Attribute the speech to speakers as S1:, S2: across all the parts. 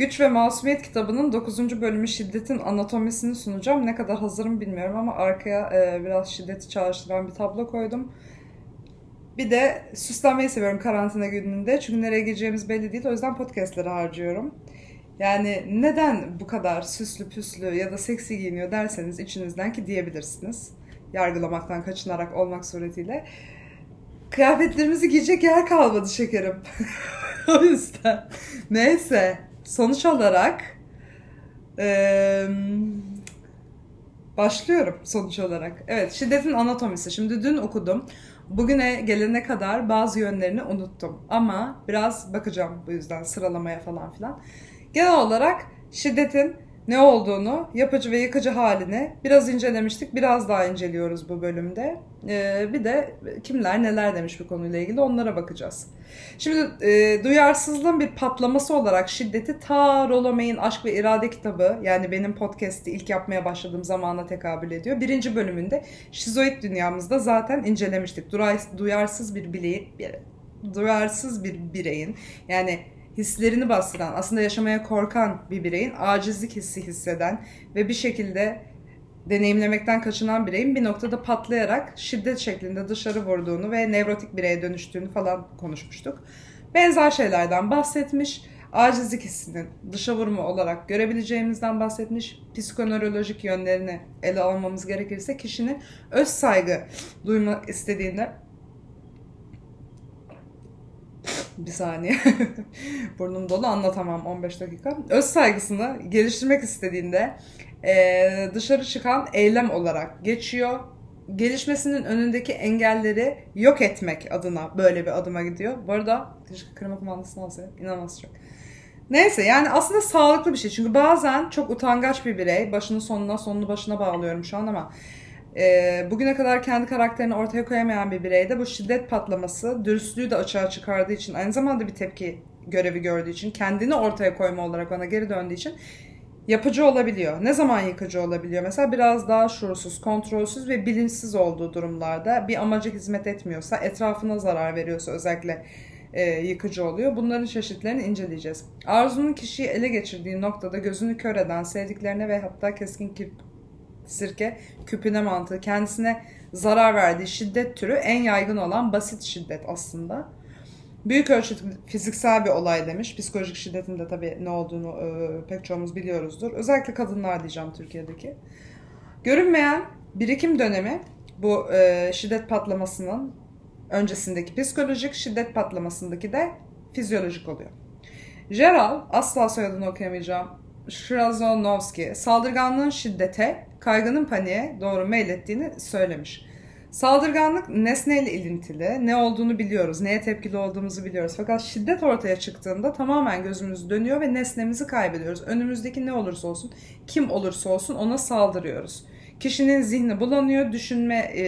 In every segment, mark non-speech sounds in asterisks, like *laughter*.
S1: Güç ve Masumiyet kitabının 9. bölümü şiddetin anatomisini sunacağım. Ne kadar hazırım bilmiyorum ama arkaya e, biraz şiddeti çağrıştıran bir tablo koydum. Bir de süslenmeyi seviyorum karantina gününde. Çünkü nereye gideceğimiz belli değil. O yüzden podcastleri harcıyorum. Yani neden bu kadar süslü püslü ya da seksi giyiniyor derseniz içinizden ki diyebilirsiniz. Yargılamaktan kaçınarak olmak suretiyle. Kıyafetlerimizi giyecek yer kalmadı şekerim. *laughs* o yüzden. Neyse. Sonuç olarak ee, başlıyorum sonuç olarak. Evet şiddetin anatomisi. Şimdi dün okudum. Bugüne gelene kadar bazı yönlerini unuttum. Ama biraz bakacağım bu yüzden sıralamaya falan filan. Genel olarak şiddetin ne olduğunu, yapıcı ve yıkıcı halini biraz incelemiştik. Biraz daha inceliyoruz bu bölümde. Ee, bir de kimler neler demiş bu konuyla ilgili onlara bakacağız. Şimdi e, duyarsızlığın bir patlaması olarak şiddeti ta Rollo May'in Aşk ve İrade kitabı yani benim podcast'i ilk yapmaya başladığım zamana tekabül ediyor. Birinci bölümünde şizoid dünyamızda zaten incelemiştik. Duray, duyarsız bir bireyin, bir, duyarsız bir bireyin yani hislerini bastıran, aslında yaşamaya korkan bir bireyin acizlik hissi hisseden ve bir şekilde deneyimlemekten kaçınan bireyin bir noktada patlayarak şiddet şeklinde dışarı vurduğunu ve nevrotik bireye dönüştüğünü falan konuşmuştuk. Benzer şeylerden bahsetmiş. Acizlik hissinin dışa vurma olarak görebileceğimizden bahsetmiş. Psikonörolojik yönlerini ele almamız gerekirse kişinin öz saygı duymak istediğinde bir saniye. *laughs* Burnum dolu anlatamam 15 dakika. Öz saygısını geliştirmek istediğinde e, dışarı çıkan eylem olarak geçiyor. Gelişmesinin önündeki engelleri yok etmek adına böyle bir adıma gidiyor. Bu arada krema kumandasını alsaydım. İnanılmaz çok. Neyse yani aslında sağlıklı bir şey. Çünkü bazen çok utangaç bir birey. Başını sonuna sonunu başına bağlıyorum şu an ama e, bugüne kadar kendi karakterini ortaya koyamayan bir bireyde bu şiddet patlaması dürüstlüğü de açığa çıkardığı için aynı zamanda bir tepki görevi gördüğü için kendini ortaya koyma olarak ona geri döndüğü için yapıcı olabiliyor. Ne zaman yıkıcı olabiliyor? Mesela biraz daha şuursuz, kontrolsüz ve bilinçsiz olduğu durumlarda bir amaca hizmet etmiyorsa, etrafına zarar veriyorsa özellikle e, yıkıcı oluyor. Bunların çeşitlerini inceleyeceğiz. Arzunun kişiyi ele geçirdiği noktada gözünü kör eden, sevdiklerine ve hatta keskin kirp sirke küpüne mantığı kendisine zarar verdiği şiddet türü en yaygın olan basit şiddet aslında. Büyük ölçüde fiziksel bir olay demiş. Psikolojik şiddetin de tabii ne olduğunu e, pek çoğumuz biliyoruzdur. Özellikle kadınlar diyeceğim Türkiye'deki. Görünmeyen birikim dönemi bu e, şiddet patlamasının öncesindeki psikolojik şiddet patlamasındaki de fizyolojik oluyor. Geral, asla soyadını okuyamayacağım, Shrazonovski, saldırganlığın şiddete, kaygının paniğe doğru meylettiğini söylemiş. Saldırganlık nesneyle ilintili, ne olduğunu biliyoruz, neye tepkili olduğumuzu biliyoruz. Fakat şiddet ortaya çıktığında tamamen gözümüz dönüyor ve nesnemizi kaybediyoruz. Önümüzdeki ne olursa olsun, kim olursa olsun ona saldırıyoruz. Kişinin zihni bulanıyor, düşünme e,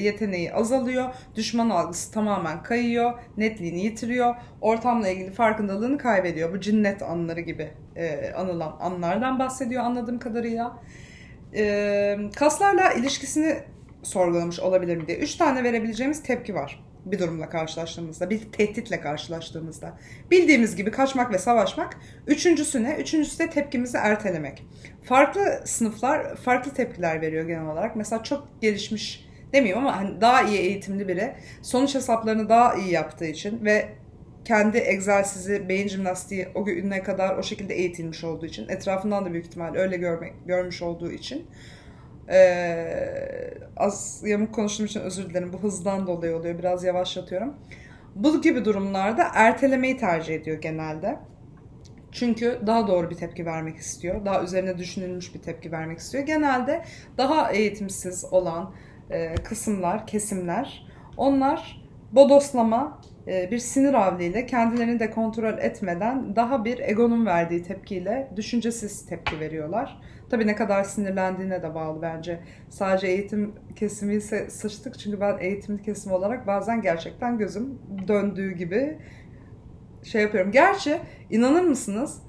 S1: yeteneği azalıyor, düşman algısı tamamen kayıyor, netliğini yitiriyor, ortamla ilgili farkındalığını kaybediyor. Bu cinnet anları gibi e, anılan anlardan bahsediyor anladığım kadarıyla. E, kaslarla ilişkisini sorgulamış olabilir mi diye. Üç tane verebileceğimiz tepki var bir durumla karşılaştığımızda, bir tehditle karşılaştığımızda. Bildiğimiz gibi kaçmak ve savaşmak. Üçüncüsü ne? Üçüncüsü de tepkimizi ertelemek. Farklı sınıflar farklı tepkiler veriyor genel olarak. Mesela çok gelişmiş demeyeyim ama hani daha iyi eğitimli biri sonuç hesaplarını daha iyi yaptığı için ve kendi egzersizi, beyin jimnastiği o güne kadar o şekilde eğitilmiş olduğu için, etrafından da büyük ihtimal öyle görmek, görmüş olduğu için ee, az yamuk konuştuğum için özür dilerim. Bu hızdan dolayı oluyor. Biraz yavaşlatıyorum. Bu gibi durumlarda ertelemeyi tercih ediyor genelde. Çünkü daha doğru bir tepki vermek istiyor. Daha üzerine düşünülmüş bir tepki vermek istiyor. Genelde daha eğitimsiz olan e, kısımlar, kesimler onlar bodoslama bir sinir avliyle kendilerini de kontrol etmeden daha bir egonun verdiği tepkiyle düşüncesiz tepki veriyorlar. Tabii ne kadar sinirlendiğine de bağlı bence. Sadece eğitim kesimi ise sıçtık çünkü ben eğitimli kesim olarak bazen gerçekten gözüm döndüğü gibi şey yapıyorum. Gerçi inanır mısınız?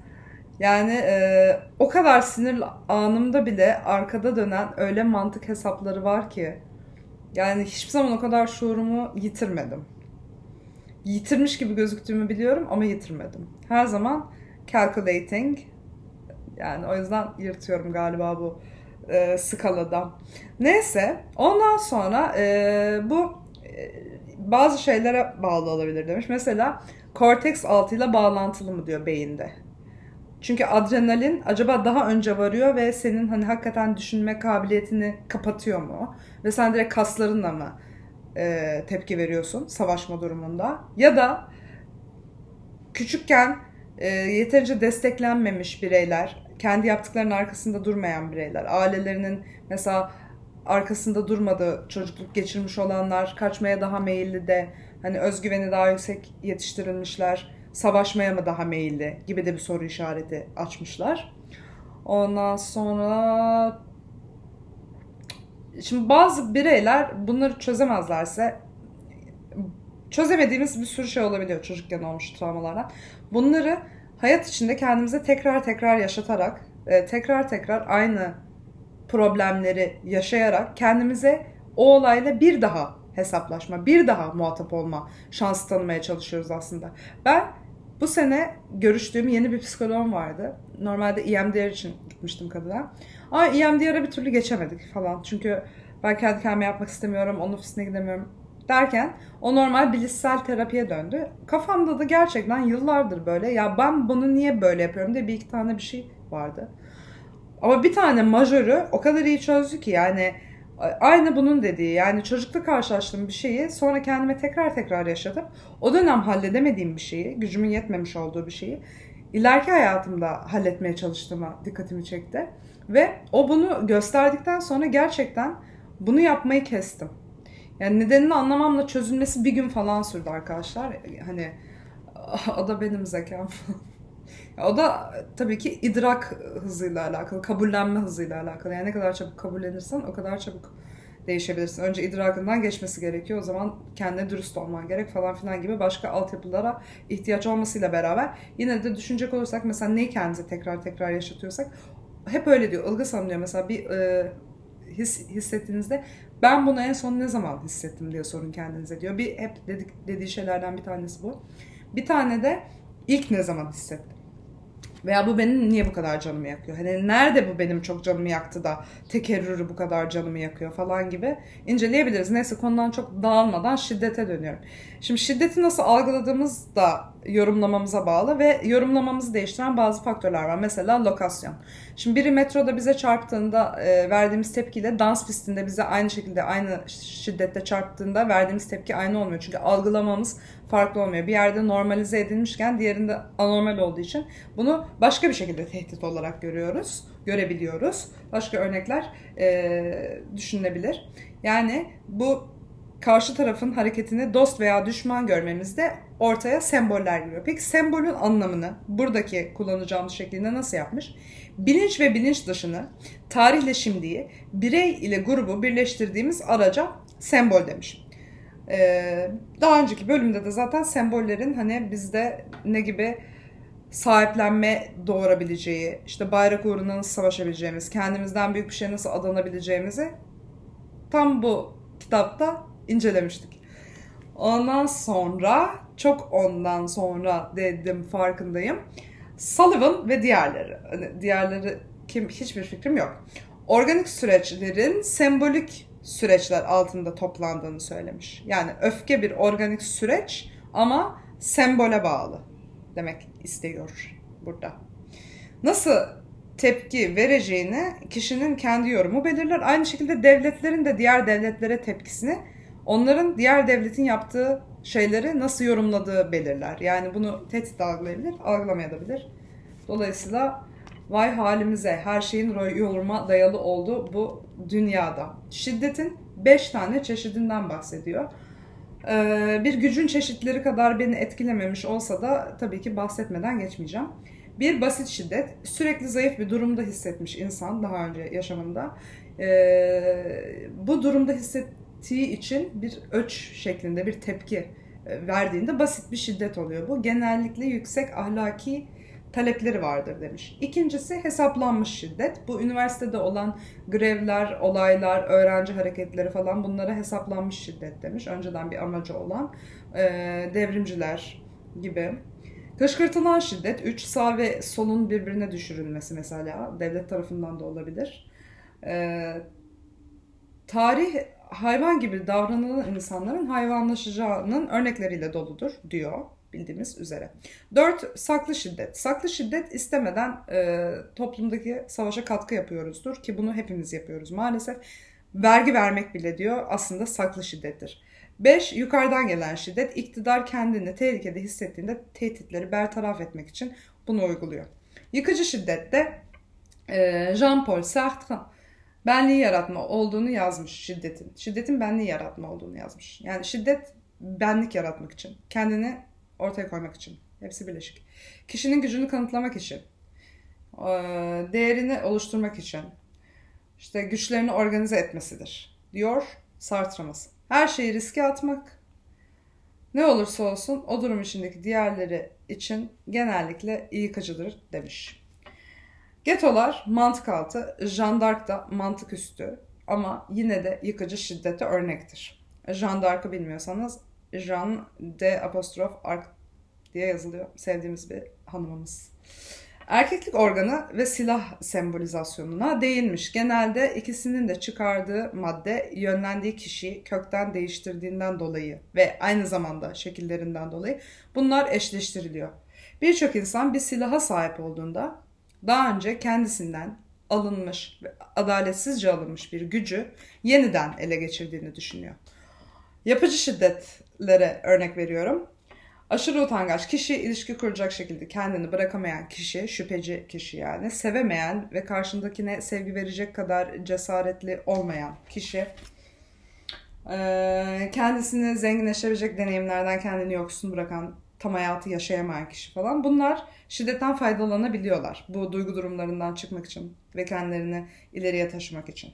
S1: Yani e, o kadar sinir anımda bile arkada dönen öyle mantık hesapları var ki yani hiçbir zaman o kadar şuurumu yitirmedim. Yitirmiş gibi gözüktüğümü biliyorum ama yitirmedim. Her zaman calculating. Yani o yüzden yırtıyorum galiba bu e, skalada. Neyse ondan sonra e, bu e, bazı şeylere bağlı olabilir demiş. Mesela korteks 6 ile bağlantılı mı diyor beyinde. Çünkü adrenalin acaba daha önce varıyor ve senin hani hakikaten düşünme kabiliyetini kapatıyor mu? Ve sen direkt kaslarınla mı e, tepki veriyorsun savaşma durumunda? Ya da küçükken e, yeterince desteklenmemiş bireyler, kendi yaptıklarının arkasında durmayan bireyler, ailelerinin mesela arkasında durmadığı çocukluk geçirmiş olanlar, kaçmaya daha meyilli de hani özgüveni daha yüksek yetiştirilmişler, savaşmaya mı daha meyilli gibi de bir soru işareti açmışlar. Ondan sonra şimdi bazı bireyler bunları çözemezlerse çözemediğimiz bir sürü şey olabiliyor çocukken olmuş travmalardan. Bunları hayat içinde kendimize tekrar tekrar yaşatarak, tekrar tekrar aynı problemleri yaşayarak kendimize o olayla bir daha hesaplaşma, bir daha muhatap olma şansı tanımaya çalışıyoruz aslında. Ben bu sene görüştüğüm yeni bir psikoloğum vardı. Normalde EMDR için gitmiştim kadına. Ama EMDR'a bir türlü geçemedik falan. Çünkü ben kendi kendime yapmak istemiyorum, onun ofisine gidemiyorum derken o normal bilişsel terapiye döndü. Kafamda da gerçekten yıllardır böyle ya ben bunu niye böyle yapıyorum diye bir iki tane bir şey vardı. Ama bir tane majörü o kadar iyi çözdü ki yani aynı bunun dediği yani çocukta karşılaştığım bir şeyi sonra kendime tekrar tekrar yaşatıp o dönem halledemediğim bir şeyi, gücümün yetmemiş olduğu bir şeyi ileriki hayatımda halletmeye çalıştığıma dikkatimi çekti. Ve o bunu gösterdikten sonra gerçekten bunu yapmayı kestim. Yani nedenini anlamamla çözülmesi bir gün falan sürdü arkadaşlar. Hani o da benim zekam *laughs* O da tabii ki idrak hızıyla alakalı, kabullenme hızıyla alakalı. Yani ne kadar çabuk kabullenirsen o kadar çabuk değişebilirsin. Önce idrakından geçmesi gerekiyor. O zaman kendine dürüst olman gerek falan filan gibi başka altyapılara ihtiyaç olmasıyla beraber yine de düşünecek olursak mesela neyi kendimize tekrar tekrar yaşatıyorsak hep öyle diyor. Ilgaz Hanım diyor mesela bir e, his, hissettiğinizde ben bunu en son ne zaman hissettim diye sorun kendinize diyor. Bir hep dedik, dediği şeylerden bir tanesi bu. Bir tane de ilk ne zaman hissettim. Veya bu benim niye bu kadar canımı yakıyor? Hani nerede bu benim çok canımı yaktı da tekerrürü bu kadar canımı yakıyor falan gibi inceleyebiliriz. Neyse konudan çok dağılmadan şiddete dönüyorum. Şimdi şiddeti nasıl algıladığımız da yorumlamamıza bağlı ve yorumlamamızı değiştiren bazı faktörler var. Mesela lokasyon. Şimdi biri metroda bize çarptığında e, verdiğimiz tepkiyle dans pistinde bize aynı şekilde aynı şiddette çarptığında verdiğimiz tepki aynı olmuyor. Çünkü algılamamız farklı olmuyor. Bir yerde normalize edilmişken diğerinde anormal olduğu için bunu başka bir şekilde tehdit olarak görüyoruz, görebiliyoruz. Başka örnekler e, düşünülebilir. Yani bu karşı tarafın hareketini dost veya düşman görmemizde ortaya semboller giriyor. Peki sembolün anlamını buradaki kullanacağımız şekilde nasıl yapmış? Bilinç ve bilinç dışını, tarihle şimdiyi, birey ile grubu birleştirdiğimiz araca sembol demiş. Ee, daha önceki bölümde de zaten sembollerin hani bizde ne gibi sahiplenme doğurabileceği, işte bayrak uğruna nasıl savaşabileceğimiz, kendimizden büyük bir şey nasıl adanabileceğimizi tam bu kitapta incelemiştik. Ondan sonra, çok ondan sonra dedim farkındayım. Sullivan ve diğerleri, hani diğerleri kim hiçbir fikrim yok. Organik süreçlerin sembolik süreçler altında toplandığını söylemiş. Yani öfke bir organik süreç ama sembole bağlı demek istiyor burada. Nasıl tepki vereceğini kişinin kendi yorumu belirler. Aynı şekilde devletlerin de diğer devletlere tepkisini onların diğer devletin yaptığı şeyleri nasıl yorumladığı belirler. Yani bunu tehdit algılayabilir, algılamayabilir. Dolayısıyla vay halimize her şeyin yoruma dayalı olduğu bu dünyada. Şiddetin 5 tane çeşidinden bahsediyor. Ee, bir gücün çeşitleri kadar beni etkilememiş olsa da tabii ki bahsetmeden geçmeyeceğim. Bir basit şiddet, sürekli zayıf bir durumda hissetmiş insan daha önce yaşamında. Ee, bu durumda hissettiği için bir öç şeklinde bir tepki e, verdiğinde basit bir şiddet oluyor bu. Genellikle yüksek ahlaki talepleri vardır demiş. İkincisi hesaplanmış şiddet. Bu üniversitede olan grevler, olaylar, öğrenci hareketleri falan bunlara hesaplanmış şiddet demiş. Önceden bir amacı olan e, devrimciler gibi. Kışkırtılan şiddet 3 sağ ve solun birbirine düşürülmesi mesela devlet tarafından da olabilir. Ee, tarih hayvan gibi davranılan insanların hayvanlaşacağının örnekleriyle doludur diyor bildiğimiz üzere. 4. Saklı şiddet. Saklı şiddet istemeden e, toplumdaki savaşa katkı yapıyoruzdur ki bunu hepimiz yapıyoruz maalesef. Vergi vermek bile diyor aslında saklı şiddettir. 5. Yukarıdan gelen şiddet. İktidar kendini tehlikede hissettiğinde tehditleri bertaraf etmek için bunu uyguluyor. Yıkıcı şiddette e, Jean-Paul Sartre benliği yaratma olduğunu yazmış şiddetin. Şiddetin benliği yaratma olduğunu yazmış. Yani şiddet benlik yaratmak için. Kendini ortaya koymak için. Hepsi birleşik. Kişinin gücünü kanıtlamak için. Değerini oluşturmak için. işte güçlerini organize etmesidir. Diyor Sartre'mız. Her şeyi riske atmak. Ne olursa olsun o durum içindeki diğerleri için genellikle yıkıcıdır demiş. Getolar mantık altı, Jean d'Arc da mantık üstü ama yine de yıkıcı şiddete örnektir. Jean d'Arc'ı bilmiyorsanız Jean de apostrof Arc diye yazılıyor. Sevdiğimiz bir hanımımız. Erkeklik organı ve silah sembolizasyonuna değinmiş. Genelde ikisinin de çıkardığı madde yönlendiği kişiyi kökten değiştirdiğinden dolayı ve aynı zamanda şekillerinden dolayı bunlar eşleştiriliyor. Birçok insan bir silaha sahip olduğunda daha önce kendisinden alınmış ve adaletsizce alınmış bir gücü yeniden ele geçirdiğini düşünüyor. Yapıcı şiddetlere örnek veriyorum. Aşırı utangaç kişi ilişki kuracak şekilde kendini bırakamayan kişi, şüpheci kişi yani, sevemeyen ve karşındakine sevgi verecek kadar cesaretli olmayan kişi, kendisini zenginleştirecek deneyimlerden kendini yoksun bırakan, tam hayatı yaşayamayan kişi falan. Bunlar şiddetten faydalanabiliyorlar bu duygu durumlarından çıkmak için ve kendilerini ileriye taşımak için.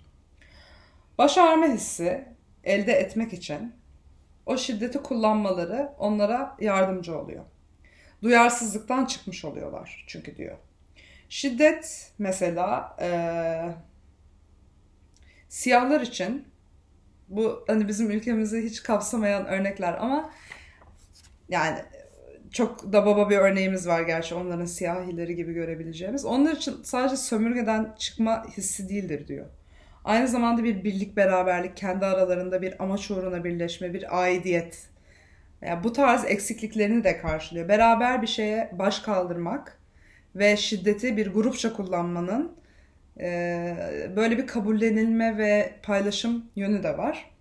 S1: Baş ağrıma hissi elde etmek için o şiddeti kullanmaları onlara yardımcı oluyor. Duyarsızlıktan çıkmış oluyorlar çünkü diyor. Şiddet mesela e, siyahlar için bu hani bizim ülkemizi hiç kapsamayan örnekler ama yani çok da baba bir örneğimiz var gerçi onların siyahileri gibi görebileceğimiz. Onlar için sadece sömürgeden çıkma hissi değildir diyor. Aynı zamanda bir birlik beraberlik, kendi aralarında bir amaç uğruna birleşme, bir aidiyet. Yani bu tarz eksikliklerini de karşılıyor. Beraber bir şeye baş kaldırmak ve şiddeti bir grupça kullanmanın böyle bir kabullenilme ve paylaşım yönü de var.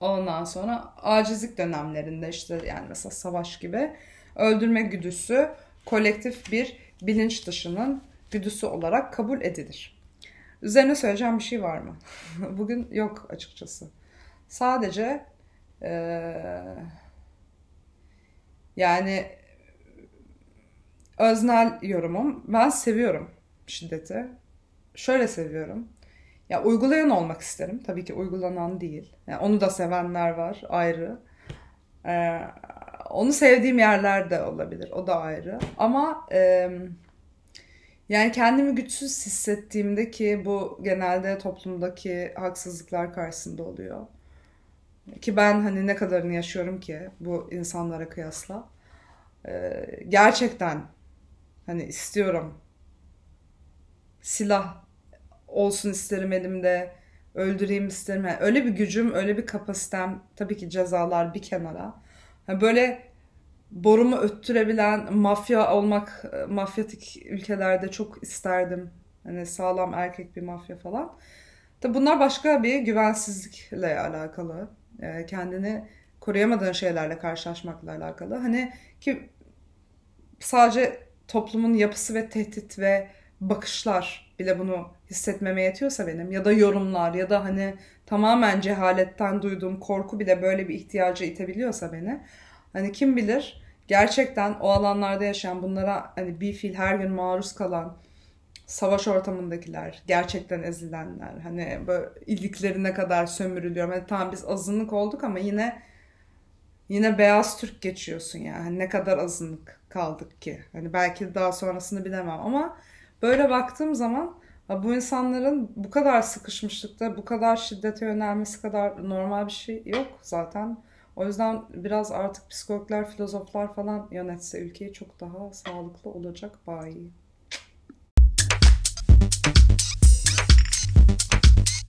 S1: Ondan sonra acizlik dönemlerinde işte yani mesela savaş gibi öldürme güdüsü kolektif bir bilinç dışının güdüsü olarak kabul edilir. Üzerine söyleyeceğim bir şey var mı? *laughs* Bugün yok açıkçası. Sadece ee, yani öznel yorumum. Ben seviyorum şiddeti. Şöyle seviyorum. Ya uygulayan olmak isterim. Tabii ki uygulanan değil. Yani onu da sevenler var ayrı. Ee, onu sevdiğim yerler de olabilir. O da ayrı. Ama eee yani kendimi güçsüz hissettiğimde ki bu genelde toplumdaki haksızlıklar karşısında oluyor. Ki ben hani ne kadarını yaşıyorum ki bu insanlara kıyasla. Ee, gerçekten hani istiyorum. Silah olsun isterim elimde. Öldüreyim isterim. Yani öyle bir gücüm, öyle bir kapasitem. Tabii ki cezalar bir kenara. Yani böyle borumu öttürebilen mafya olmak e, mafyatik ülkelerde çok isterdim. Hani sağlam erkek bir mafya falan. Tabi bunlar başka bir güvensizlikle alakalı. E, kendini koruyamadığın şeylerle karşılaşmakla alakalı. Hani ki sadece toplumun yapısı ve tehdit ve bakışlar bile bunu hissetmeme yetiyorsa benim ya da yorumlar ya da hani tamamen cehaletten duyduğum korku bile böyle bir ihtiyacı itebiliyorsa beni Hani kim bilir gerçekten o alanlarda yaşayan bunlara hani bir fil her gün maruz kalan savaş ortamındakiler, gerçekten ezilenler, hani böyle iliklerine kadar sömürülüyor. Hani tamam biz azınlık olduk ama yine yine beyaz Türk geçiyorsun yani. Ne kadar azınlık kaldık ki. Hani belki daha sonrasını bilemem ama böyle baktığım zaman bu insanların bu kadar sıkışmışlıkta, bu kadar şiddete yönelmesi kadar normal bir şey yok zaten O yüzden biraz artık psikologlar, filozoflar falan yönetse ülkeyi çok daha sağlıklı olacak bayi.